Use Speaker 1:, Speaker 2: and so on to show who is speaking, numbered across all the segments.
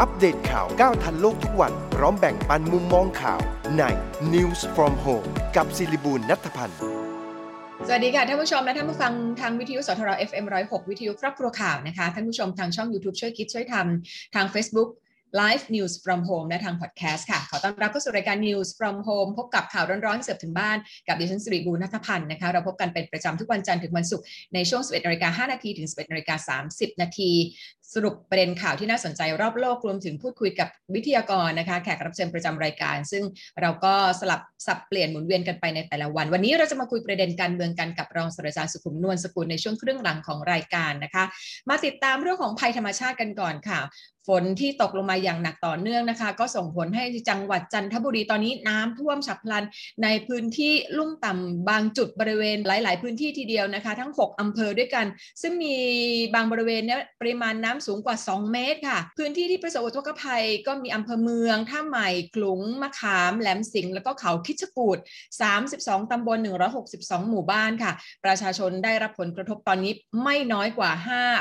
Speaker 1: อัปเดตข่าวก้าวทันโลกทุกวัน พร้อมแบ่งปันมุมมองข่าวใน News from Home กับศิริบูลนัทพันธ์
Speaker 2: สวัสดีค่ะท่านผู้ชมและท่านผู้ฟังทางวิทยุสทร FM 106 วิทยุครอบครัวข่าวนะคะ ท่านผู้ชมทางช่อง YouTube ช่วยคิดช่วยทำทาง Facebook Live News from Home และทางพอดแคสต์ค่ะ ขอต้อนรับเข้าสู่รายการ News from Home พบกับข่าวร้อนๆเสิร์ฟถึงบ้านกับดิฉันสิริบูรณัฐพันธ์นะคะ เราพบกันเป็นประจำทุกวันจันทร์ถึงวันศุกร์ในช่วง 11นาฬิกา5นาทีถึง 11นาฬิกา30 นาทีสรุปประเด็นข่าวที่น่าสนใจรอบโลกรวมถึงพูดคุยกับวิทยากรนะคะ แขกรับเชิญประจำรายการ ซึ่งเราก็สลับสับเปลี่ยนหมุนเวียนกันไปในแต่ละวัน วันนี้เราจะมาคุยประเด็นการเมืองกันกับรองศาสตราจารย์สุขุมนวลสกุลในช่วงครึ่งหลังของรายการนะคะ มาติดตามเรื่องของภัยธรรมชาติกันก่อนค่ะฝนที่ตกลงมาอย่างหนักต่อเนื่องนะคะ ก็ส่งผลให้จังหวัดจันทบุรีตอนนี้น้ำท่วมฉับพลัน ในพื้นที่ลุ่มต่ำบางจุดบริเวณหลาย ๆ พื้นที่ทีเดียวนะคะ ทั้ง 6อำเภอด้วยกัน ซึ่งมีบางบริเวณเนี้ยปริมาณน้ำสูงกว่า 2 เมตรค่ะ พื้นที่ที่ประสบอุทกภัยก็มีอำเภอเมือง ท่าใหม่ ขลุง มะขาม แหลมสิงห์ แล้วก็เขาคิชกูด32ตำบล 162 หมู่บ้านค่ะ ประชาชนได้รับผลกระทบตอนนี้ไม่น้อยกว่า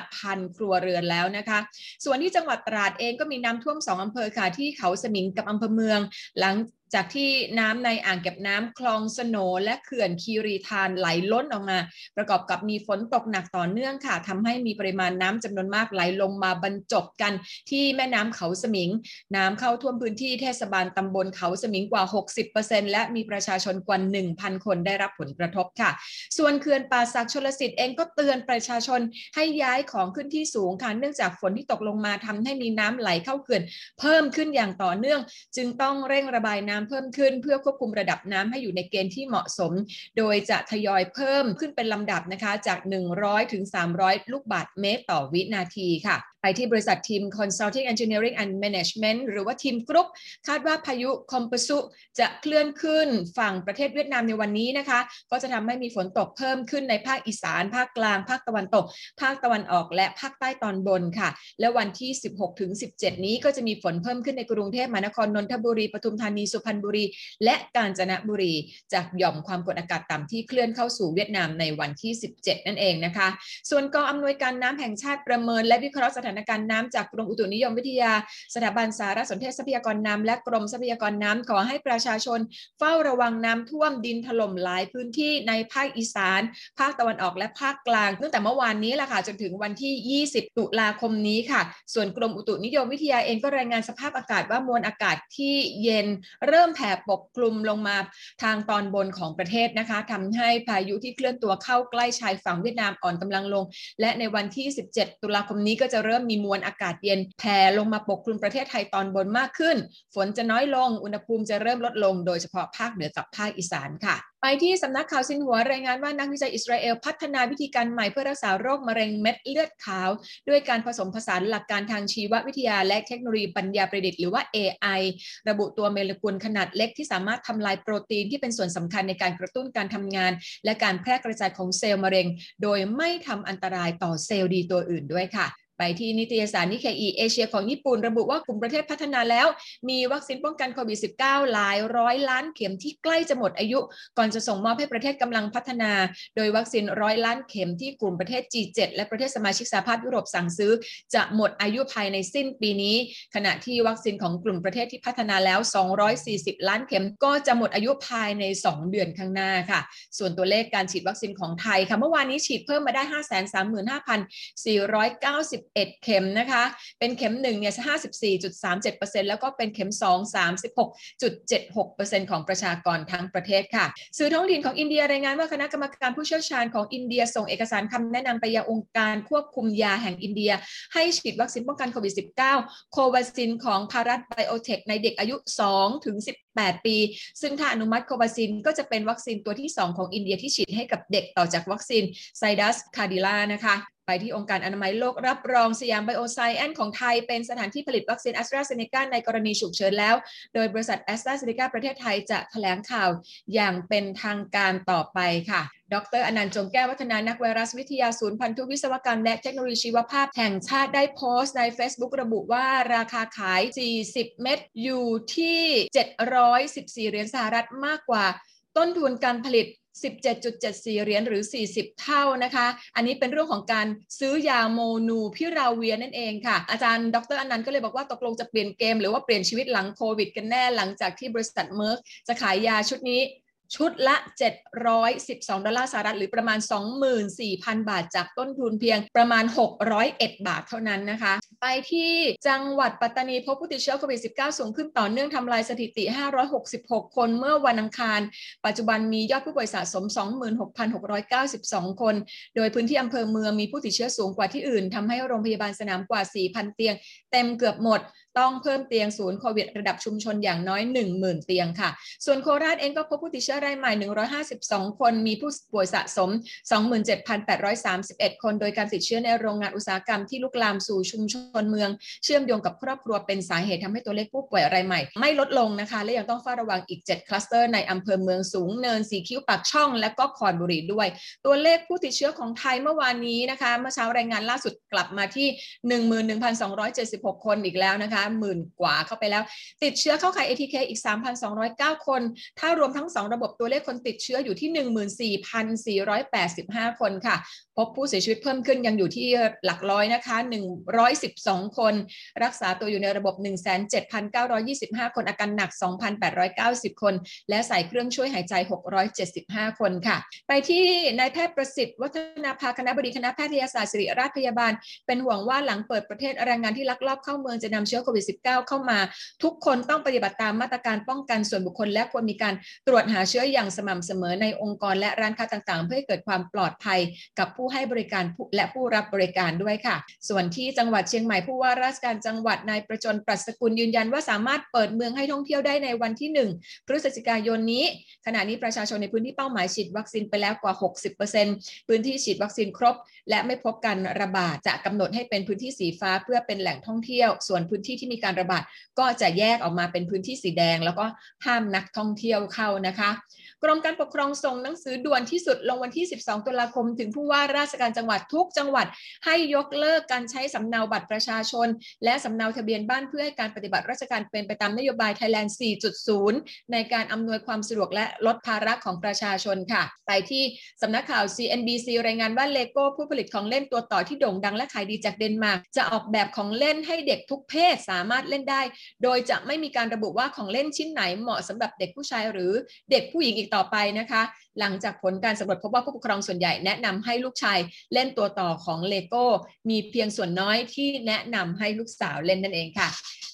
Speaker 2: 5,000 ครัวเรือนแล้วนะคะ ส่วนที่จังหวัดตราดเองก็มีน้ำท่วม 2อำเภอค่ะ ที่เขาสมิงกับอำเภอเมือง หลัง จากที่น้ำในอ่างเก็บน้ำคลองสโนและเขื่อนคีรีธานไหลล้นออกมา ประกอบกับมีฝนตกหนักต่อเนื่องค่ะทำให้มีปริมาณน้ำจำนวนมากไหลลงมาบรรจบกันที่แม่น้ำเขาสมิง น้ำเข้าท่วมพื้นที่เทศบาลตำบลเขาสมิงกว่า 60%และมีประชาชนกว่า 1,000 คนได้รับผลกระทบค่ะ ส่วนเขื่อนป่าสักชลสิทธิ์เองก็เตือนประชาชนให้ย้ายของขึ้นที่สูงค่ะเนื่องจากฝนที่ตกลงมาทำให้มีน้ำไหลเข้าเขื่อน เพิ่มขึ้นอย่างต่อเนื่อง จึงต้องเร่งระบายน้ำเพิ่มขึ้น เพื่อควบคุมระดับน้ำให้อยู่ในเกณฑ์ที่เหมาะสม โดยจะทยอยเพิ่มขึ้นเป็นลำดับนะคะจาก 100 ถึง 300 ลูกบาศก์เมตรต่อวินาทีค่ะ ไปที่บริษัททีม Consulting Engineering and Management หรือว่าทีมกรุ๊ปคาดว่าพายุคอมปสุจะเคลื่อนขึ้นฝั่งประเทศเวียดนามในวันนี้นะคะ ก็จะทำให้มีฝนตกเพิ่มขึ้นในภาคอีสาน ภาคกลาง ภาคตะวันตก ภาคตะวันออกและภาคใต้ตอนบนค่ะ และวันที่ 16ถึง17 นี้ก็จะมีฝนเพิ่มขึ้นในกรุงเทพมหานครนนทบุรีปทุมธานีสุพรรณบุรี และกาญจนบุรี จากหย่อมความกดอากาศต่ำที่เคลื่อนเข้าสู่เวียดนามในวันที่ 17 นั่นเองนะคะ ส่วนกองอำนวยการน้ำแห่งชาติประเมิน และวิเคราะห์สถานการณ์น้ำจากกรมอุตุนิยมวิทยา สถาบันสารสนเทศทรัพยากรน้ำและกรมทรัพยากรน้ำขอให้ประชาชน เฝ้าระวังน้ำท่วมดินถล่มหลายพื้นที่ในภาคอีสาน ภาคตะวันออกและภาคกลางตั้งแต่เมื่อวานนี้แหละค่ะจนถึงวันที่ 20 ตุลาคมนี้ค่ะ ส่วนกรมอุตุนิยมวิทยาเองก็รายงานสภาพอากาศว่ามวลอากาศที่เย็นเริ่มแผ่ปกคลุมลงมาทางตอนบนของประเทศนะคะทำให้พายุที่เคลื่อนตัวเข้าใกล้ชายฝั่งเวียดนามอ่อนกำลังลง และในวันที่ 17 ตุลาคมนี้ก็จะเริ่มมีมวลอากาศเย็นแผ่ลงมาปกคลุมประเทศไทยตอนบนมากขึ้น ฝนจะน้อยลง อุณหภูมิจะเริ่มลดลง โดยเฉพาะภาคเหนือกับภาคอีสานค่ะ ไปที่สำนักข่าวซินหัวรายงานว่านักวิจัยอิสราเอลพัฒนาวิธีการใหม่เพื่อรักษาโรคมะเร็งเม็ดเลือดขาว ด้วยการผสมผสานหลักการทางชีววิทยาและเทคโนโลยีปัญญาประดิษฐ์หรือว่า AI ระบุตัวโมเลกุลขนาดเล็กที่สามารถทำลายโปรตีนที่เป็นส่วนสำคัญในการกระตุ้นการทำงาน และการแพร่กระจายของเซลล์มะเร็ง โดยไม่ทำอันตรายต่อเซลล์ดีตัวอื่นด้วยค่ะ ไปที่นิตยสารนิกเคอิเอเชียของญี่ปุ่น ระบุว่ากลุ่มประเทศพัฒนาแล้ว มีวัคซีนป้องกันโควิด -19 หลายร้อยล้านเข็มที่ใกล้จะหมดอายุ ก่อนจะส่งมอบให้ประเทศกำลังพัฒนา โดยวัคซีนร้อยล้านเข็มที่กลุ่มประเทศ G7 และประเทศสมาชิกสหภาพยุโรปสั่งซื้อ จะหมดอายุภายในสิ้นปีนี้ ขณะที่วัคซีนของกลุ่มประเทศที่พัฒนาแล้ว 240 ล้านเข็มก็จะหมดอายุภายใน 2 เดือนข้างหน้าค่ะ ส่วนตัวเลขการฉีดวัคซีนของไทยค่ะเมื่อวานนี้ฉีดเพิ่มมาได้535,491เข็มนะคะ เป็นเข็ม1เนี่ย54.37%แล้วก็เป็นเข็ม 2 36.76%ของประชากรทั้งประเทศค่ะ สื่อท้องถิ่นของอินเดียรายงานว่าคณะกรรมการผู้เชี่ยวชาญของอินเดียส่งเอกสารคำแนะนำไปยังองค์การควบคุมยาแห่งอินเดีย ให้ฉีดวัคซีนป้องกันโควิด -19 โควาซินของพารัตไบโอเทคในเด็กอายุ 2 ถึง 18 ปี ซึ่งถ้าอนุมัติโควาซินก็จะเป็นวัคซีนตัวที่ 2 ของอินเดียที่ฉีดให้กับเด็กต่อจากวัคซีนZydus Cadila นะคะ ไปที่องค์การอนามัยโลกรับรองสยามไบโอไซเอนซ์ของไทย เป็นสถานที่ผลิตวัคซีนแอสตราเซเนกาในกรณีฉุกเฉินแล้ว โดยบริษัทแอสตราเซเนกาประเทศไทยจะแถลงข่าวอย่างเป็นทางการต่อไปค่ะ ดรอนันต์จงแก้ววัฒนานักไวรัสวิทยาศูนย์พันธุวิศวกรรมและเทคโนโลยีชีวภาพแห่งชาติได้โพสต์ใน Facebook ระบุว่าราคาขาย 40 เม็ดอยู่ที่ 714 เหรียญสหรัฐมากกว่าต้นทุนการผลิต 17.74 เหรียญหรือ 40 เท่านะคะ อันนี้เป็นเรื่องของการซื้อยาโมนูพิราเวียนั่นเองค่ะ อาจารย์ดรอนันต์ก็เลยบอกว่าตกลงจะเปลี่ยนเกม หรือว่าเปลี่ยนชีวิตหลังโควิดกันแน่หลังจากที่บริษัทเมอร์กจะขายยาชุดนี้ ชุดละ 712 ดอลลาร์สหรัฐหรือประมาณ 24,000 บาท จากต้นทุนเพียงประมาณ 601 บาทเท่านั้นนะคะ ไปที่จังหวัดปัตตานีพบผู้ติดเชื้อโควิด -19 สูงขึ้นต่อเนื่องทำลายสถิติ 566 คนเมื่อวันอังคาร ปัจจุบันมียอดผู้ป่วยสะสม 26,692 คน โดยพื้นที่อำเภอเมืองมีผู้ติดเชื้อสูงกว่าที่อื่นทำให้โรงพยาบาลสนามกว่า 4,000 เตียง เต็มเกือบหมดต้องเพิ่มเตียงศูนย์โควิดระดับชุมชนอย่างน้อย 10,000 เตียงค่ะ ส่วนโคราชเองก็พบผู้ติดเชื้อรายใหม่ 152 คน มีผู้ป่วยสะสม 27,831 คน โดยการติดเชื้อในโรงงานอุตสาหกรรมที่ลุกลามสู่ชุมชนเมือง เชื่อมโยงกับครอบครัวเป็นสาเหตุทำให้ตัวเลขผู้ป่วยรายใหม่ ไม่ลดลงนะคะ และยังต้องเฝ้าระวังอีก 7 คลัสเตอร์ในอำเภอเมืองสูงเนินสีคิ้วปากช่อง และก็คอนบุรีด้วย ตัวเลขผู้ติดเชื้อของไทยเมื่อวานนี้นะคะ เมื่อเช้ารายงานล่าสุดกลับมาที่ 11,276 คนอีกแล้วนะคะหมื่นกว่าเข้าไปแล้ว ติดเชื้อเข้าข่าย ATK อีก 3,209 คน ถ้ารวมทั้ง 2 ระบบตัวเลขคนติดเชื้ออยู่ที่ 14,485 คนค่ะ พบผู้เสียชีวิตเพิ่มขึ้นยังอยู่ที่หลักร้อยนะคะ 112 คน รักษาตัวอยู่ในระบบ 17,925 คนอาการหนัก 2,890 คน และใส่เครื่องช่วยหายใจ 675 คนค่ะ ไปที่นายแพทย์ประสิทธิ์ วัฒนาภาคณะบดีคณะแพทยศาสตร์ศิริราชพยาบาล เป็นห่วงว่าหลังเปิดประเทศแรงงานที่ลักลอบเข้าเมืองจะนำเชื้อโคควิด -19 เข้ามา ทุกคนต้องปฏิบัติตามมาตรการป้องกันส่วนบุคคล และควรมีการตรวจหาเชื้ออย่างสม่ำเสมอในองค์กรและร้านค้าต่างๆ เพื่อให้เกิดความปลอดภัยกับผู้ให้บริการและผู้รับบริการด้วยค่ะ ส่วนที่จังหวัดเชียงใหม่ผู้ว่าราชการจังหวัดนายประจนปรัชกุลยืนยันว่าสามารถเปิดเมืองให้ท่องเที่ยวได้ในวันที่ 1 พฤศจิกายนนี้ ขณะนี้ประชาชนในพื้นที่เป้าหมายฉีดวัคซีนไปแล้วกว่า 60%พื้นที่ฉีดวัคซีนครบ และไม่พบการระบาดจะกำหนดให้เป็นพื้นที่สีฟ้าเพื่อเป็นแหล่งท่องเที่ยว ส่วนพื้นที่ที่มีการระบาดก็จะแยกออกมาเป็นพื้นที่สีแดง แล้วก็ห้ามนักท่องเที่ยวเข้านะคะ กรมการปกครองส่งหนังสือด่วนที่สุดลงวันที่ 12 ตุลาคม ถึงผู้ว่าราชการจังหวัดทุกจังหวัด ให้ยกเลิกการใช้สำเนาบัตรประชาชน และสำเนาทะเบียนบ้านเพื่อให้การปฏิบัติราชการเป็นไปตามนโยบาย Thailand 4.0 ในการอำนวยความสะดวกและลดภาระของประชาชนค่ะ ไปที่สำนักข่าว CNBC รายงานว่าเลโก้ผู้ผลิตของเล่นตัวต่อที่โด่งดังและขายดีจากเดนมาร์กจะออกแบบของเล่นให้เด็กทุกเพศสามารถเล่นได้ โดยจะไม่มีการระบุว่าของเล่นชิ้นไหนเหมาะสำหรับเด็กผู้ชายหรือเด็กผู้หญิงอีกต่อไปนะคะ หลังจากผลการสำรวจพบว่าผู้ปกครองส่วนใหญ่แนะนำให้ลูกชายเล่นตัวต่อของเลโก้ มีเพียงส่วนน้อยที่แนะนำให้ลูกสาวเล่นนั่นเองค่ะ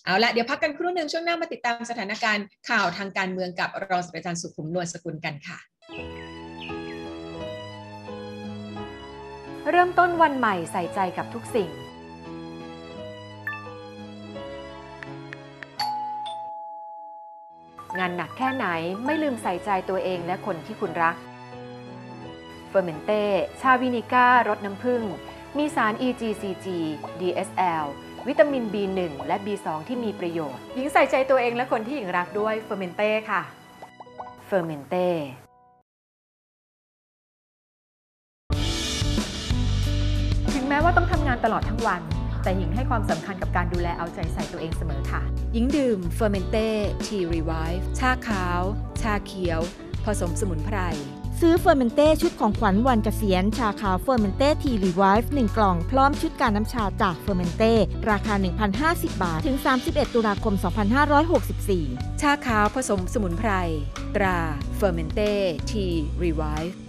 Speaker 2: เอาละเดี๋ยวพักกันครู่หนึ่งช่วงหน้ามาติดตามสถานการณ์ข่าวทางการเมืองกับรองศาสตราจารย์สุขุมนวลสกุลกันค่ะ
Speaker 3: เริ่มต้นวันใหม่ใส่ใจกับทุกสิ่ง งานหนักแค่ไหนไม่ลืมใส่ใจตัวเองและคนที่คุณรักเฟอร์เมนเต้ ชา vinegar รสน้ำผึ้ง มีสาร EGCG DSL วิตามิน B1 และ B2 ที่มีประโยชน์ หญิงใส่ใจตัวเองและคนที่หญิงรักด้วยเฟอร์เมนเต้ค่ะ เฟอร์เมนเต้ถึงแม้ว่าต้องทำงานตลอดทั้งวัน แต่หญิงให้ความสำคัญกับการดูแลเอาใจใส่ตัวเองเสมอค่ะ หญิงดื่มเฟอร์เมนเต้ Tea Revive ชาขาว ชาเขียว ผสมสมุนไพร
Speaker 4: ซื้อเฟอร์เมนเต้ชุดของขวัญวันเกษียณ ชาขาวเฟอร์เมนเต้ Tea Revive 1กล่อง พร้อมชุดกาน้ำชาจากเฟอร์เมนเต้ราคา 1,050 บาท ถึง 31 ตุลาคม 2564
Speaker 3: ชาขาวผสมสมุนไพร ตราเฟอร์เมนเต้ Tea Revive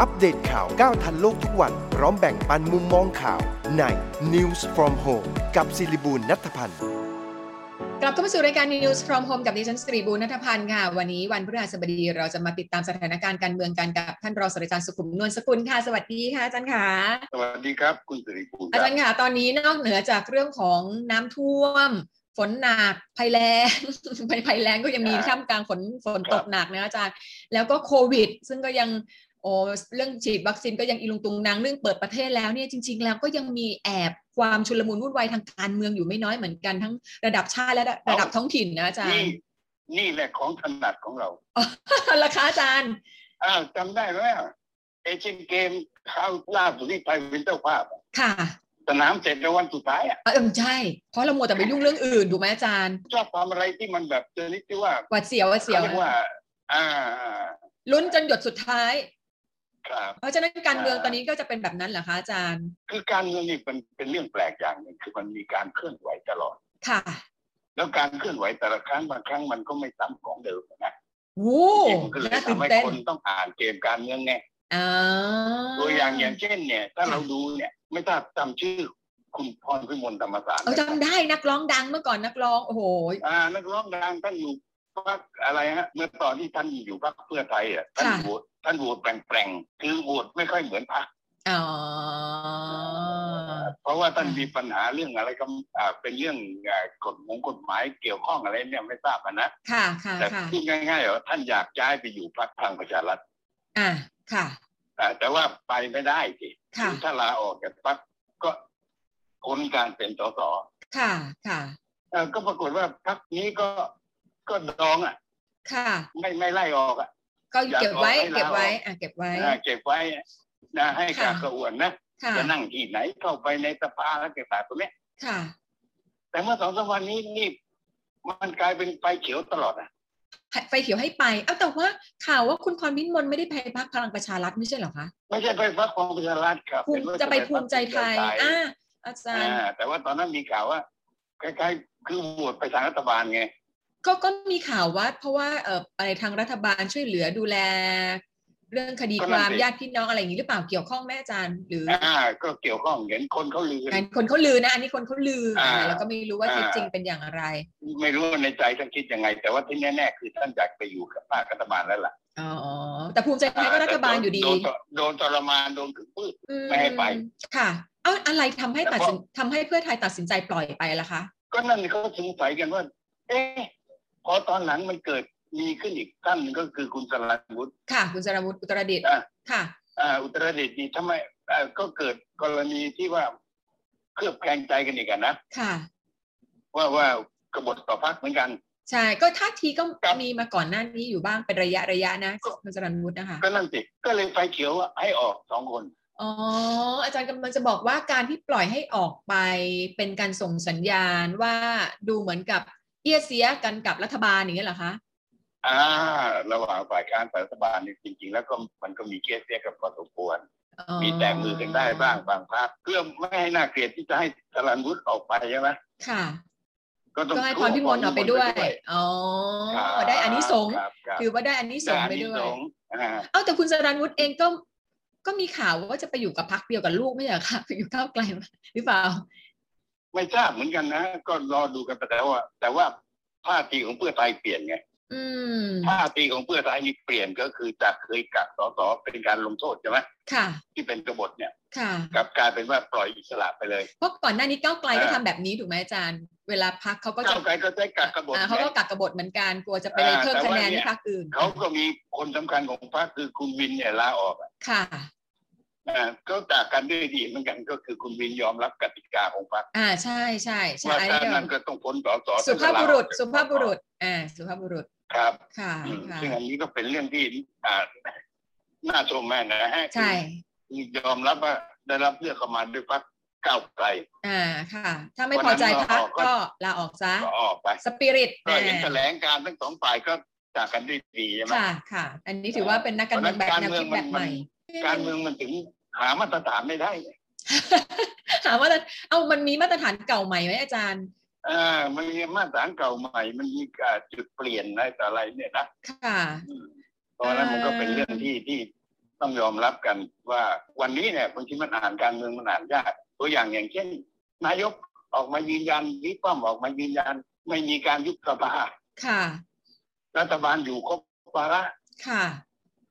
Speaker 1: อัปเดตข่าวก้าวทันโลกทุกวัน พร้อมแบ่งปันมุมมองข่าวใน News from Home กับศิริบูลนัทพันธ์
Speaker 2: กลับเข้ามาสู่รายการ News from Home กับดิฉันสตรีบูรณัฐพันธ์ค่ะ วันนี้วันพฤหัสบดีเราจะมาติดตามสถานการณ์การเมืองกันกับท่านรองศาสตราจารย์สุขุมนวลสกุลค่ะ สวัสดีค่ะอาจารย์ค่ะ
Speaker 5: สวัสดีครับ คุณสิริภูล
Speaker 2: อาจารย์ค่ะ ตอนนี้นอกเหนือจากเรื่องของน้ำท่วม ฝนหนักภัยแล้งภัยแล้งก็ยังมี
Speaker 5: ใช่
Speaker 2: ท่ามกลางฝนฝน
Speaker 5: ครับ
Speaker 2: ตกหนักนะอาจารย์ แล้วก็โควิด ซึ่งก็ยัง โอ้เรื่องฉีดวัคซีนก็ยังอีลุงตุงนางเรื่องเปิดประเทศแล้วเนี่ยจริง ๆ แล้วก็ยังมีแอบความชุลมุนวุ่นวายทางการเมืองอยู่ไม่น้อยเหมือนกันทั้งระดับชาติและระดับท้องถิ่นนะอาจาร
Speaker 5: นี่
Speaker 2: ย์
Speaker 5: นี่แหละของถนัดของเรา
Speaker 2: ราคาอาจารย์
Speaker 5: อ้าวจำได้ไหมเอเชียนเกมคราวล่าสุดที่ไทยเป็นเจ้าภาพอะ
Speaker 2: ค่ะ
Speaker 5: สนามเสร็จในวันสุดท้ายอะ
Speaker 2: เออใช่ เพราะเรามัวแต่ไปยุ่งเรื่องอื่นถูกไหมอาจารย์
Speaker 5: ชอบทำอะไรที่มันแบบชนิดที่ว่า
Speaker 2: หวัดเสียวหวัดเสียว
Speaker 5: เขาเรียกว่า อ่า
Speaker 2: ลุ้นจนหยดสุดท้าย
Speaker 5: ครับ
Speaker 2: เพราะฉะนั้นการเมือง
Speaker 5: อ่า
Speaker 2: ตอนนี้ก็จะเป็นแบบนั้นเหรอคะอาจารย์
Speaker 5: คือการเมืองนี่เป็นเป็นเรื่องแปลกอย่างหนึ่งคือมันมีการเคลื่อนไหวตลอด
Speaker 2: ค่ะ
Speaker 5: แล้วการเคลื่อนไหวแต่ละครั้งบางครั้งมันก็ไม่ซ้ำของเดิมนะ
Speaker 2: โอ้
Speaker 5: มันก็เลย
Speaker 2: น่าตื่น
Speaker 5: ทำให้
Speaker 2: เต้น
Speaker 5: คนต้องอ่านเกมการเมืองไง
Speaker 2: อ่า
Speaker 5: ตัวอย่างอย่างเช่นเนี่ย ถ้า
Speaker 2: ค่ะ
Speaker 5: เราดูเนี่ย ไม่ทราบจำชื่อคุณพรพิมลธรรมศาสตร์
Speaker 2: เออจำได้นักร้องดังเมื่อก่อนนักร้องโอ้โห
Speaker 5: อ่า นักร้องดังท่านอยู่พรรคอะไรฮะ เมื่อตอนที่ท่านอยู่พรรคเพื่อไทยอะท่าน
Speaker 2: ค่ะ
Speaker 5: โหวต ท่านโหวตแปลงๆคือโหวตไม่ค่อยเหมือนพรรค
Speaker 2: อ๋อ
Speaker 5: เพราะว่าท่าน
Speaker 2: ค่ะ
Speaker 5: มีปัญหาเรื่องอะไรก็อ่าเป็นเรื่องอ่ากฎของกฎหมายเกี่ยวข้องอะไรเนี่ยไม่ทราบอะนะ
Speaker 2: ค่ะค่ะ
Speaker 5: แต่
Speaker 2: ค่ะ
Speaker 5: พูดง่ายๆว่าท่านอยากย้ายไปอยู่พรรคพลังประชารัฐ
Speaker 2: อ่าค่ะ
Speaker 5: อ่าแต่ว่าไปไม่ได้สิ
Speaker 2: ค่ะ
Speaker 5: ถ้าลาออกจากพรรคก็พ้นการเป็นสส
Speaker 2: ค่ะค่ะ
Speaker 5: เอ่อก็ปรากฏว่าพรรคนี้ก็ก็ดองอะ
Speaker 2: ค่ะ
Speaker 5: ไม่ไม่ไล่ออกอะ
Speaker 2: ก็เก็บไว้
Speaker 5: อยากออกให้
Speaker 2: เก็บไว้
Speaker 5: ลาออก
Speaker 2: อะเก็บไว้
Speaker 5: อ่าเก็บไว้นะให้
Speaker 2: ค่ะ
Speaker 5: กากกระอวนนะ
Speaker 2: ค่ะ
Speaker 5: จะนั่งที่ไหนเข้าไปในสภาแล้วเก็บแบบตรงเนี้ย
Speaker 2: ค่ะ
Speaker 5: แต่เมื่อสองสามวันนี้นี่มันกลายเป็นไฟเขียวตลอดอะ
Speaker 2: ไฟเขียวให้ไป เอ้าแต่ว่าข่าวว่าคุณพรพิมลไม่ได้ไปพักพลังประชารัฐไม่ใช่เหรอคะ
Speaker 5: ไม่ใช่ไปพักของประชารัฐครับ
Speaker 2: ภูมิจะไปภูมิใจไทยอ่าอาจารย์
Speaker 5: อ่าแต่ว่าตอนนั้นมีข่าวว่าคล้ายๆคือโหวตไปทางรัฐบาลไง
Speaker 2: ก็ก็มีข่าวว่าเพราะว่าเอ่ออะไรทางรัฐบาลช่วยเหลือดูแล เรื่องคดี
Speaker 5: ก็
Speaker 2: ค
Speaker 5: นั่น
Speaker 2: วาม
Speaker 5: สิ
Speaker 2: ญาติพี่น้องอะไรอย่างนี้หรือเปล่าเกี่ยวข้องแม่อาจารย์หรือ
Speaker 5: อ่าก็เกี่ยวข้องเห็นคนเขาลือกัน
Speaker 2: อันคนเขาลือนะอันนี้คนเขาลืออ่า
Speaker 5: อ่า
Speaker 2: แล้วก็ไม่รู้ว่า
Speaker 5: อ่า
Speaker 2: เท็จจริงเป็นอย่างไร
Speaker 5: ไม่รู้ว่าในใจท่านคิดยังไง แต่ว่าที่แน่ๆคือท่านอยากไปอยู่กับภาครัฐบาลแล้วล่ะ
Speaker 2: อ๋อแต่ภูมิใจไทยก็รัฐบาลอยู่ดี
Speaker 5: โดนโดนทรมานโดนถึงพืช
Speaker 2: อื
Speaker 5: ไม่ให้ไป
Speaker 2: ค่ะเอ้าอะไรทำให้
Speaker 5: แต่
Speaker 2: ตัด
Speaker 5: พอ
Speaker 2: สินทำให้เพื่อไทยตัดสินใจปล่อยไปล่ะคะ
Speaker 5: ก็นั่นเขาสงสัยกันว่า เอ๊ะ พอตอนหลังมันเกิดมีขึ้นอีกท่านหนึงก็คือคุณสรันวุฒิ
Speaker 2: ค่ะ คุณสรวุฒิอุตรดิตถ์
Speaker 5: อะ
Speaker 2: ค่ะ
Speaker 5: อ่าอุตรดิตถ์นี่ทำไมอ่าก็เกิดกรณีที่ว่าเคลือบแคลงใจกันอีกอะนะ
Speaker 2: ค่ะ
Speaker 5: ว่าว่ากบฏต่อพรรคเหมือนกัน
Speaker 2: ใช่ก็ท่าทีก็
Speaker 5: ครับ
Speaker 2: มีมาก่อนหน้านี้อยู่บ้างเป็นระยะระยะนะคุณสรันวุฒินะคะ
Speaker 5: ก็นั่นสิก็เลยไฟเขียวว่าให้ออกสองคน
Speaker 2: อ๋ออาจารย์กำลังจะบอกว่าการที่ปล่อยให้ออกไปเป็นการส่งสัญญาณว่าดูเหมือนกับ เอียเสียกันกับรัฐบาลอย่างนี้ยเหรอคะ
Speaker 5: อ่าระหว่างฝ่ายค้านฝ่ายรัฐบาลเนี่ยจริง ๆ แล้วก็มันก็มีเกสเสียกับพอสมควร
Speaker 2: อ๋อ
Speaker 5: มีแต่มือกันได้บ้างบางพรรคเพื่อไม่ให้น่าเกลียดที่จะให้สรันวุฒิออกไปใช่ไหม
Speaker 2: ค่ะ
Speaker 5: ก็ต้อง
Speaker 2: ก็ให้พรพิมลออกไปด้วยอ๋อ
Speaker 5: ครับ
Speaker 2: ได้อันนี้สงส์
Speaker 5: ครับครับ
Speaker 2: ถือว่าได้อันนี้สงส์ไป
Speaker 5: อานิ
Speaker 2: ด้วย
Speaker 5: สงส์อ่า
Speaker 2: เอ้าแต่คุณสรันวุฒิเองก็ก็มีข่าวว่าจะไปอยู่กับพรรคเดียวกับลูกไม่ใช่เหรอคะไปอยู่ก้าวไกลหรือเปล่า
Speaker 5: ไม่ทราบเหมือนกันนะ ก็รอดูกันไปแต่ว่าแต่ว่าท่าทีของเพื่อไทยเปลี่ยนไง
Speaker 2: อืม
Speaker 5: ท่าทีของเพื่อไทยนี่เปลี่ยนก็คือจากเคยกักสสเป็นการลงโทษใช่ไหม
Speaker 2: ค่ะ
Speaker 5: ที่เป็นกบฏเนี่ย
Speaker 2: ค่ะ
Speaker 5: กลับกลายเป็นว่าปล่อยอิสระไปเลย
Speaker 2: เพราะก่อนหน้านี้ก้าวไกลก็
Speaker 5: อ่า
Speaker 2: ทำแบบนี้ถูกไหมอาจารย์ เวลาพักเขาก็จะ
Speaker 5: ก้าวไกลก็ใช้กักกบฏ
Speaker 2: อ่าเขาก็
Speaker 5: ไง
Speaker 2: กักกบฏเหมือนกันกลัวจะไปเลย
Speaker 5: อ่า
Speaker 2: เพิ่ม
Speaker 5: แต่
Speaker 2: คะ
Speaker 5: ว่า
Speaker 2: แนน
Speaker 5: เนี่
Speaker 2: ให้
Speaker 5: ย
Speaker 2: พรรคอื่น
Speaker 5: เขาก็มีคนสำคัญของพรรคคือคุณวินเนี่ยลาออกอะ
Speaker 2: ค่ะ
Speaker 5: อ่าก็จากกันด้วยดีเหมือนกันก็คือคุณวินยอมรับกติกาของพรรค
Speaker 2: อ่าใช่ใช่ใช่
Speaker 5: ว่า
Speaker 2: อัน
Speaker 5: ถ้า
Speaker 2: นี้
Speaker 5: นั้นก็ต้องพ้นสส
Speaker 2: สุภาพบุรุษ
Speaker 5: ต้องลาออก
Speaker 2: สุภาพบุรุษอ่าสุภาพบุรุษ
Speaker 5: ครับ
Speaker 2: ค่ะ
Speaker 5: อืม
Speaker 2: ค่ะ
Speaker 5: ซึ่งอันนี้ก็เป็นเรื่องที่อ่าน่าชมแม่นะฮะ
Speaker 2: ใช่
Speaker 5: คือยอมรับว่าได้รับเลือกเข้ามาด้วยพรรคก้าวไกล
Speaker 2: อ่าค่ะ ถ้าไม่พอใจพักก็ลาออกซะ
Speaker 5: ก็ออกไป
Speaker 2: สปิริต
Speaker 5: ก็เห็นแถลงการณ์ทั้งสองฝ่ายก็จากกันด้วยดีใช่ไหม
Speaker 2: ค่ะค่ะ อันนี้ถือว่าเป็นนักการเมืองแบบแนวคิดแบบใหม่
Speaker 5: การเมืองมันถึงหามาตรฐานไม่ได้
Speaker 2: ถามว่าเอามันมีมาตรฐานเก่าใหม่ไหมอาจารย์
Speaker 5: อ่ามันมีมาตรฐานเก่าใหม่ มันมีการจุดเปลี่ยนอะไรต่ออะไรเนี่ยนะ
Speaker 2: ค่ะ
Speaker 5: อืมเพราะฉะนั้นมันก็เป็นเรื่องที่ที่ต้องยอมรับกันว่าวันนี้เนี่ยบางทีมันอ่านการเมืองมันอ่านยากตัวอย่างอย่างเช่น นายกออกมายืนยันวิป้อมออกมายืนยัน ไม่มีการยุบสภา
Speaker 2: ค่ะ
Speaker 5: รัฐบาลอยู่ครบวาระ
Speaker 2: ค่ะ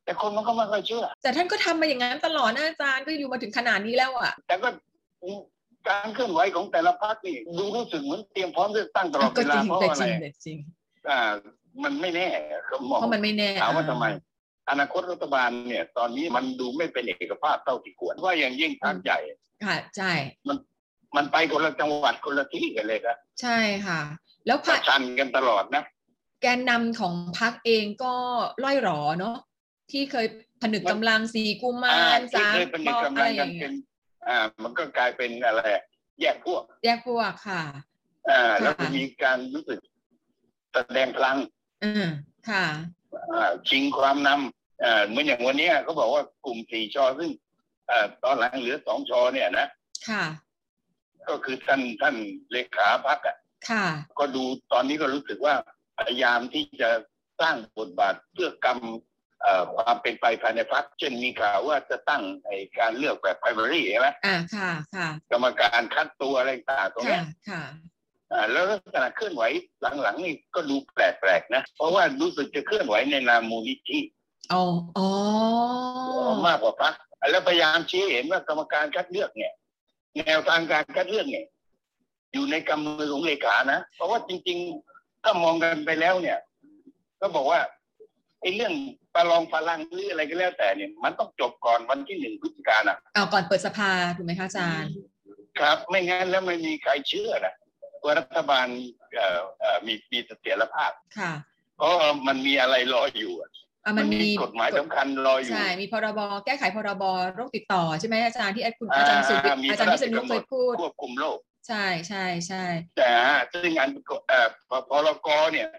Speaker 5: แต่คนมันก็ไม่ค่อยเชื่อ
Speaker 2: แต่ท่านก็ทำมาอย่างนั้นตลอดนะอาจารย์ก็อยู่มาถึงขนาดนี้แล้วอะ
Speaker 5: แต่ก็การเคลื่อนไหวของแต่ละพรรคนี่ดูรู้สึกเหมือนเตรียมพร้อมเลือกตั้งตลอด
Speaker 2: ก็
Speaker 5: เว
Speaker 2: จ
Speaker 5: ลา
Speaker 2: ริง
Speaker 5: เพราะ
Speaker 2: แต่
Speaker 5: อะ
Speaker 2: จ
Speaker 5: ไร
Speaker 2: ริงแต่จริง
Speaker 5: อ่า มันไม่แน่เขามอง
Speaker 2: เพราะมันไม่แน่
Speaker 5: ถามว่า
Speaker 2: อ่
Speaker 5: ทำไม อนาคตรัฐบาลเนี่ย ตอนนี้มันดูไม่เป็นเอกภาพเท่าที่ควรว่าอย่างยิ่งพรรคใหญ่
Speaker 2: ค่ะใช่
Speaker 5: มันไปคนละจังหวัดคนละที่กันเลยครับ
Speaker 2: ใช่ค่ะ แล้ว
Speaker 5: ประ
Speaker 2: พะ
Speaker 5: ชันกันตลอดนะ
Speaker 2: แกนนำของพรรคเองก็ล่อยหรอเนาะ ที่เคยผนึกกำลังสีกุมา
Speaker 5: อ่ารที่
Speaker 2: สาม
Speaker 5: เคยเป็น
Speaker 2: ปอกำอะ
Speaker 5: ลั
Speaker 2: ไรงอ
Speaker 5: กั
Speaker 2: ย่านง
Speaker 5: เป็
Speaker 2: เงี้ย
Speaker 5: นอ่า มันก็กลายเป็นอะไรแยกพวก
Speaker 2: แยกพวกค่ะ
Speaker 5: อ่า แล้วก็
Speaker 2: ค่ะ
Speaker 5: มีการรู้สึกแสดงพลัง
Speaker 2: อืมค่ะ
Speaker 5: อ่าชิงความนำอ่าเหมือนอย่างวันเนี้ยเขาบอกว่ากลุ่มสี่ชอซึ่งอ่าตอนหลังเหลือสองชอเนี่ยนะ
Speaker 2: ค่ะ
Speaker 5: ก็คือท่านท่านเลขาพักอะ
Speaker 2: ค่ะ
Speaker 5: ก็ดูตอนนี้ก็รู้สึกว่าพยายามที่จะสร้างบทบาทเพื่อกำเอ่อ ความเป็นไปภายในพักเช่นมีข่าวว่าจะตั้งไอการเลือกแบบไพรมารีใช่ไหม
Speaker 2: อ่าค่ะค่ะ
Speaker 5: กรรมการคัดตัวอะไรต่างๆตรงเนี้
Speaker 2: ค่ะ
Speaker 5: ย
Speaker 2: ค่ะ
Speaker 5: อ่าแล้วลักษณะเคลื่อนไหวหลังๆนี่ก็ดูแปลกๆนะ เพราะว่ารู้สึกจะเคลื่อนไหวในนามมูลนิธิ
Speaker 2: อ๋ออ๋อ
Speaker 5: มากกว่าพักแล้วพยายามชี้เห็นว่ากรรมการคัดเลือกเนี่ย แนวทางการคัดเลือกเนี่ย อยู่ในกำมือของเลขานะ เพราะว่าจริง ๆ ถ้ามองกันไปแล้วเนี่ย ก็บอกว่าไอ้เรื่อง ประลองพลังหรืออะไรก็แล้วแต่เนี่ย มันต้องจบก่อนวันที่หนึ่งพฤศจิกายนนะ
Speaker 2: เอาก่อนเปิดสภาถูกไหมคะอาจารย์
Speaker 5: ครับ ไม่งั้นแล้วไม่มีใครเชื่อนะว่ารัฐบาลเอ่อเอ่อมีมีเสถียรภาพ
Speaker 2: ค่ะ
Speaker 5: เพราะมันมีอะไรรออยู่อะ
Speaker 2: อะมันมี
Speaker 5: กฎหมายสำคัญรออยู่
Speaker 2: ใช่มีพรบแก้ไขพรบโรคติดต่อใช่ไหมอาจารย์ที่คุณอาจารย์สุวิทย์
Speaker 5: มี
Speaker 2: อาจารย์วิษณุ
Speaker 5: พะ
Speaker 2: เค
Speaker 5: ช
Speaker 2: ยพูด
Speaker 5: ควบคุมโรค
Speaker 2: ใช่ใช่ใช่
Speaker 5: แต่ซึ่งอันเอ่อพพรกเนี่ย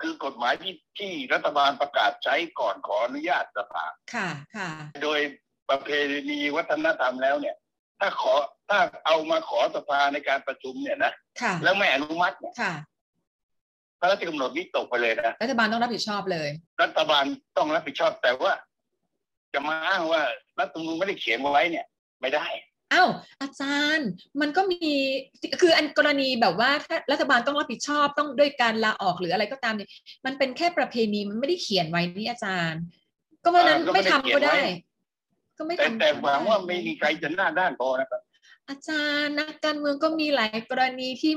Speaker 5: คือกฎหมายที่ที่รัฐบาลประกาศใช้ก่อนขออนุญาตสภา
Speaker 2: ค่ะค่ะ
Speaker 5: โดยประเพณีวัฒนธรรมแล้วเนี่ย ถ้าขอถ้าเอามาขอสภาในการประชุมเนี่ยนะ
Speaker 2: ค่ะ
Speaker 5: แล้วไม่อนุมัติเนี่ย
Speaker 2: ค่ะ
Speaker 5: พระราชกำหนดนี้ตกไปเลยนะ
Speaker 2: รัฐบาลต้องรับผิดชอบเลย
Speaker 5: รัฐบาลต้องรับผิดชอบแต่ว่า จะมาอ้างว่ารัฐธรรมนูญไม่ได้เขียนไว้เนี่ย ไม่ได้
Speaker 2: อ้าวอาจารย์มันก็มีคืออันกรณีแบบว่าถ้ารัฐบาลต้องรับผิดชอบต้องด้วยการลาออกหรืออะไรก็ตามเนี่ยมันเป็นแค่ประเพณีมันไม่ได้เขียนไว้นี่อาจารย์ ก็เพราะฉะนั้น
Speaker 5: อ่าก็ไม่
Speaker 2: ไม่
Speaker 5: ได้
Speaker 2: ทำ
Speaker 5: เขีย
Speaker 2: ก็
Speaker 5: นไว้
Speaker 2: ได้ ก็ไม่
Speaker 5: แต่
Speaker 2: ทำ
Speaker 5: แต่
Speaker 2: ก็
Speaker 5: หวัง
Speaker 2: ด้
Speaker 5: ว่าไม่มีใครจะหน้าด้านพอนะครับ
Speaker 2: อาจารย์นักการเมืองก็มีหลายกรณีที่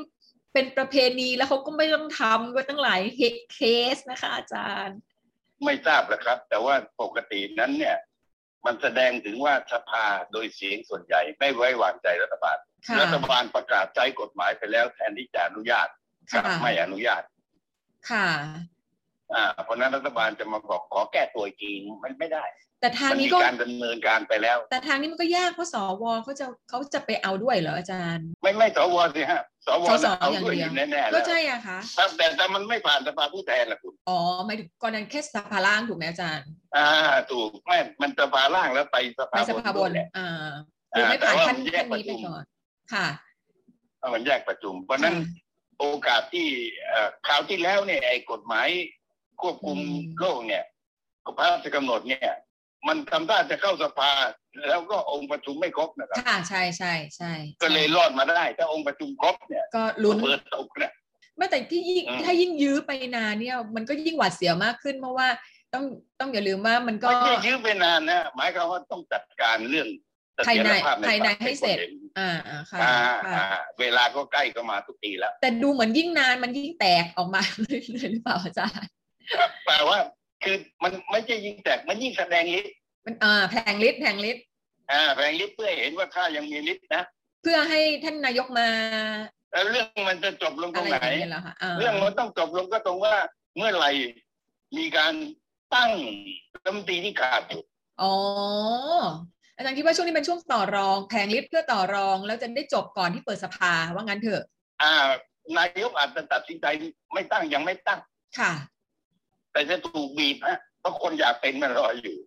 Speaker 2: เป็นประเพณีแล้วเขาก็ไม่ต้องทำก็ตั้งหลายเคสนะคะ อาจารย์
Speaker 5: ไม่ทราบนะครับ แต่ว่าปกตินั้นเนี่ย มันแสดงถึงว่าสภาโดยเสียงส่วนใหญ่ไม่ไว้วางใจรัฐบาล
Speaker 2: ค่ะ
Speaker 5: รัฐบาลประกาศใช้กฎหมายไปแล้วแทนที่จะอนุญาตกลับ
Speaker 2: ค่ะ
Speaker 5: ไม่อนุญาต
Speaker 2: ค่ะ
Speaker 5: อ่าเพราะฉะนั้นรัฐบาลจะมาบอกขอแก้ตัวอีกทีมันไม่ได้
Speaker 2: แต่ทาง
Speaker 5: มัน
Speaker 2: นี้
Speaker 5: มี
Speaker 2: ก็
Speaker 5: การดำเนินการไปแล้ว
Speaker 2: แต่ทางนี้มันก็ยากเพราะสวเขาจะเขาจะไปเอาด้วยเหรออาจารย์
Speaker 5: ไม่ไม่สวสิฮะสว
Speaker 2: สส
Speaker 5: เอา
Speaker 2: อย่าง
Speaker 5: ด้วย
Speaker 2: เดี
Speaker 5: อ
Speaker 2: ยว
Speaker 5: ยู่แน่ๆ
Speaker 2: ก็
Speaker 5: แล้ว
Speaker 2: ใช่อะคะ
Speaker 5: ครับแต่แต่มันไม่ผ่านสภาผู้แทนละคุณ
Speaker 2: อ๋อหมายถึงกรณีแค่สภาล่างถูกไหมอาจารย์
Speaker 5: อ่า ถูกไม่มันสภาล่างแล้วไปสภา
Speaker 2: ไม่ส
Speaker 5: บน
Speaker 2: ภาบ
Speaker 5: ด้วย
Speaker 2: น
Speaker 5: แหละ
Speaker 2: อ่าคือไม่ผ่าน
Speaker 5: แต่ว่า
Speaker 2: ขั้น
Speaker 5: มันแย
Speaker 2: ขั้
Speaker 5: ก
Speaker 2: น
Speaker 5: ประ
Speaker 2: นี้
Speaker 5: ชุ
Speaker 2: ไป
Speaker 5: ม
Speaker 2: ก่อนค่ะ
Speaker 5: เอามันแยกประชุม เพราะฉะนั้น
Speaker 2: อ่า
Speaker 5: โอกาสที่เอ่อคราวที่แล้วเนี่ยไอ้กฎหมายควบคุม
Speaker 2: อืม
Speaker 5: โรคเนี่ยพระราชกำหนดเนี่ย มันทำท่าจะเข้าสภา แล้วก็องค์ประชุมไม่ครบนะครับ
Speaker 2: ค่ะใช่ใช่ใช่
Speaker 5: ก็เลยรอดมาได้ถ้าองค์ประชุมครบเนี่ย
Speaker 2: ก็ลุ้น
Speaker 5: เปิดตกเนี่ย
Speaker 2: ไม่แต่ที่ยิ่ง
Speaker 5: อืม
Speaker 2: ถ้ายิ่งยื้อไปนานเนี่ย มันก็ยิ่งหวาดเสียวมากขึ้น เพราะว่าต้องต้องอย่าลืมว่ามันก็
Speaker 5: ไม่ใช่ยื้อไปนานนะหมายความว่าต้องจัดการเรื่องเสถียรภาพใน
Speaker 2: ภายใน
Speaker 5: พรรค
Speaker 2: ให้เสร็จ
Speaker 5: คน
Speaker 2: อ่าอ่าค่ะ
Speaker 5: อ่า
Speaker 2: ค่ะ
Speaker 5: อ่าเวลาก็ใกล้ก็มาทุกทีแล้ว
Speaker 2: แต่ดูเหมือนยิ่งนานมันยิ่งแตกออกมาเรื่อยๆหรือเปล่าอาจารย์
Speaker 5: ครับแปลว่า คือมันไม่ใช่ยิ่งแตกมันยิ่งแสดงฤทธิ์
Speaker 2: มันอ่าแผงฤทธิ์แผงฤทธิ์
Speaker 5: อ่าแสดงฤทธิ์เพื่อให้เห็นว่าข้ายังมีฤทธิ์นะ
Speaker 2: เพื่อให้ท่านนายกมา
Speaker 5: แล้วเรื่องมันจะจบลงต
Speaker 2: อะ
Speaker 5: รง
Speaker 2: ไร
Speaker 5: ไหน
Speaker 2: อย่างเงี้ยเหรอคะา
Speaker 5: เรื่องมันต้องจบลงก็ตรงว่าเมื่อไหร่มีการตั้งรัฐมนตรีที่ขาดอยู่
Speaker 2: อ๋ออาจารย์คิดว่าช่วงนี้เป็นช่วงต่อรองแผงฤทธิ์เพื่อต่อรอง แล้วจะได้จบก่อนที่เปิดสภาว่างั้นเถอะ
Speaker 5: อ่านายกอาจจะตัดสินใจไม่ตั้งยังไม่ตั้ง
Speaker 2: ค่ะ
Speaker 5: แต่จะถูกบีบฮะเพราะคนอยากเป็นมันรออยู่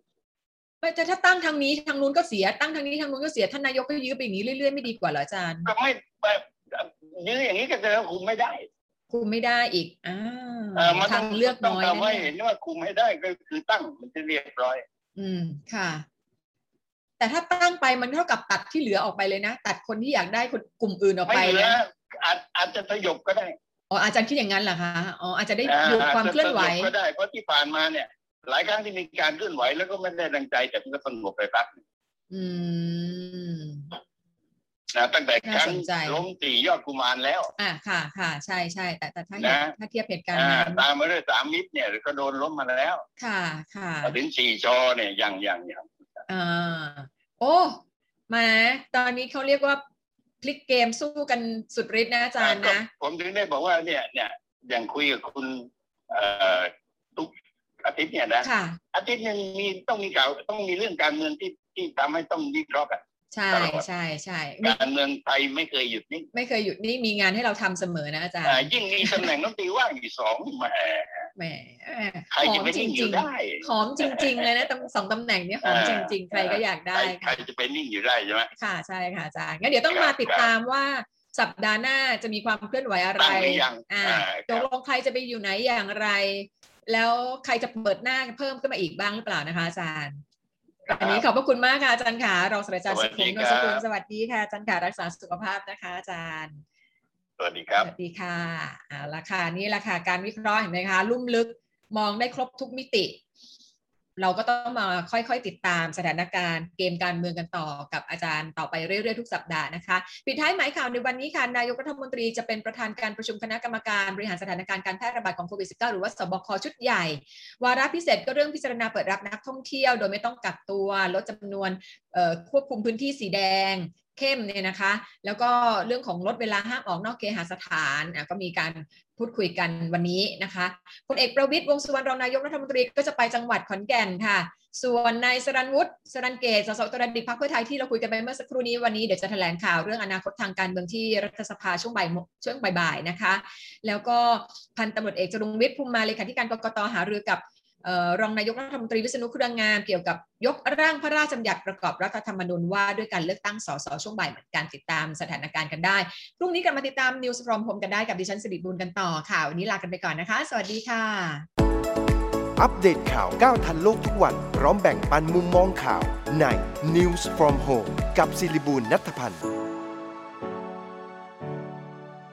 Speaker 2: ไม่แต่ถ้าตั้งทางนี้ทางนู้นก็เสียตั้งทางนี้ทางนู้นก็เสียท่านนายกก็ยื้อไปอย่างนี้เรื่อยๆไม่ดีกว่าเหรออาจารย์
Speaker 5: ก็ไม่แบบยื้ออย่างนี้ก็จะคุมไม่ได้
Speaker 2: คุมไม่ได้อีกอ่า
Speaker 5: เออมัน
Speaker 2: ทางเลือก
Speaker 5: ต้อง
Speaker 2: น้อย
Speaker 5: ทำให้
Speaker 2: แน่
Speaker 5: เห็นว่าคุมให้ได้ก็คือตั้งมันจะเรียบร้อย
Speaker 2: ๆอืมค่ะ แต่ถ้าตั้งไปมันเท่ากับตัดที่เหลือออกไปเลยนะ ตัดคนที่อยากได้คนกลุ่มอื่นออก
Speaker 5: ไม่
Speaker 2: ไป
Speaker 5: เหลือ
Speaker 2: นะ
Speaker 5: อาจอาจจะสยบก็ได้
Speaker 2: อ๋ออาจารย์คิดอย่างนั้นเหรอคะอ๋ออาจจะได้
Speaker 5: อ่
Speaker 2: ดูความเคลื่อนไหวา
Speaker 5: จจะสยบก็ได้เพราะที่ผ่านมาเนี่ย หลายครั้งที่มีการเคลื่อนไหวแล้วก็ไม่ได้ดังใจแต่มันก็สงบไปพักหนึ่ง
Speaker 2: อืม
Speaker 5: นะตั้งแต่ครั้ง
Speaker 2: น่าสนใจ
Speaker 5: ล้มตียอดกุมารแล้ว
Speaker 2: อ่าค่ะค่ะใช่ใช่แต่แต่ถ้า
Speaker 5: นะ
Speaker 2: ถ้าเทียบเหตุการณ์
Speaker 5: อ่า
Speaker 2: นั้น
Speaker 5: ตามมาด้วยสามมิตรเนี่ยก็โดนล้มมาแล้ว
Speaker 2: ค่ะค่ะ
Speaker 5: มาถึงสี่ชอเนี่ยอย่างอย่างอย่าง
Speaker 2: อ่าโอ้มาตอนนี้เขาเรียกว่า พลิกเกมสู้กันสุดฤทธิ์นะอาจารย์นะ
Speaker 5: ก็ผมถึงได้บอกว่าเนี่ยเนี่ยอย่างคุยกับคุณเอ่อทุกอาทิตย์เนี่ยนะ
Speaker 2: ค่ะ
Speaker 5: อาทิตย์หนึงมีต้องมีข่าวต้องมีเรื่องการเมืองที่ที่ทำให้ต้องวิเคราะห์กัน
Speaker 2: ใช่
Speaker 5: ตลอด
Speaker 2: ใช่ใช่ไม่
Speaker 5: การเมืองไทยไม่เคยหยุดนิ่ง
Speaker 2: ไม่เคยหยุดนี่มีงานให้เราทำเสมอนะอาจารย์
Speaker 5: อ่ายิ่งมีตำแหน่งน้ำตรีว่างอยู่สองแหม
Speaker 2: แหม
Speaker 5: ใคร
Speaker 2: หอ
Speaker 5: จะ
Speaker 2: ม
Speaker 5: ไป
Speaker 2: จ
Speaker 5: นิ่งอ
Speaker 2: ริ
Speaker 5: ยู่
Speaker 2: ง
Speaker 5: ได้
Speaker 2: ๆหอมจริง ๆ เลยนะตำสองตำแหน่งเนี้หอมจริง ๆ ใครก็อยากได้
Speaker 5: ใครใคร
Speaker 2: ค่ะ
Speaker 5: จะไปนิ่งอยู่ได้ใช่ไหม
Speaker 2: ค่ะใช่ค่ะอาจารย์งั้นเดี๋ยวต้อง
Speaker 5: ครับ
Speaker 2: มาติดตามว่าสัปดาห์หน้าจะมีความเคลื่อนไหวอะไร
Speaker 5: ตั้งหรือยัง
Speaker 2: อ่า
Speaker 5: อ่า
Speaker 2: ตกลงใครจะไปอยู่ไหนอย่างไร แล้วใครจะเปิดหน้าเพิ่มขึ้นมาอีกบ้างหรือเปล่านะคะอาจารย์อันนี้ขอบพระคุณมากค่ะอาจารย์ค่ะรองศาสตราจารย์
Speaker 5: สวั
Speaker 2: สุ
Speaker 5: ส
Speaker 2: ขุ
Speaker 5: ดี
Speaker 2: มน
Speaker 5: ครับ
Speaker 2: สกุลสวัสดีค่ะอาจารย์ค่ะรักษาสุขภาพนะคะอาจารย์
Speaker 5: สวัสดีครับ
Speaker 2: สวัสดีค่ะเอาละค่ะนี่แหละค่ะการวิเคราะห์เห็นไหมคะลุ่มลึกมองได้ครบทุกมิติ เราก็ต้องมาค่อยๆติดตามสถานการณ์เกมการเมืองกันต่อกับอาจารย์ต่อไปเรื่อยๆทุกสัปดาห์นะคะปิดท้ายหมายข่าวในวันนี้ค่ะนายกรัฐมนตรีจะเป็นประธานการประชุมคณะกรรมการบริหารสถานการณ์การแพร่ระบาดของโควิด -19 หรือว่าสบคชุดใหญ่ วาระพิเศษก็เรื่องพิจารณาเปิดรับนักท่องเที่ยว โดยไม่ต้องกักตัวลดจำนวนควบคุมพื้นที่สีแดง เข้มเนี่ยนะคะ แล้วก็เรื่องของลดเวลาห้ามออกนอกเคหสถานอะก็มีการพูดคุยกันวันนี้นะคะพลเอกประวิตยวงสุวรรณรองนายกรัฐมนตรีก็จะไปจังหวัดขอนแก่นค่ะ ส่วนนายสรันวุฒิสรันเกตสสตรดิพรรคเพื่อไทยที่เราคุยกันไปเมื่อสักครู่นี้วันนี้เดี๋ยวจะแถลงข่าวเรื่องอนาคตทางการเมืองที่รัฐสภาช่วงบ่ายช่วงบ่ายๆนะคะ แล้วก็พันตำรวจเอกจรุงวิทย์ภูมิมาเลขาธิการกกตหารือกับ รองนายกรัฐมนตรีวิษณุเครืองามเกี่ยวกับยกร่างพระราชบัญญัติประกอบรัฐธรรมนูญว่าด้วยการเลือกตั้งสสช่วงบ่ายเหมือนกันติดตามสถานการณ์กันได้ พรุ่งนี้กลับมาติดตาม News from Home กันได้กับดิฉันสิริบุญกันต่อค่ะ วันนี้ลากันไปก่อนนะคะ สวัสดีค่ะ
Speaker 1: อัปเดตข่าวก้าวทันโลกทุกวัน พร้อมแบ่งปันมุมมองข่าวใน News from Home กับศิริบูลนัทพันธ์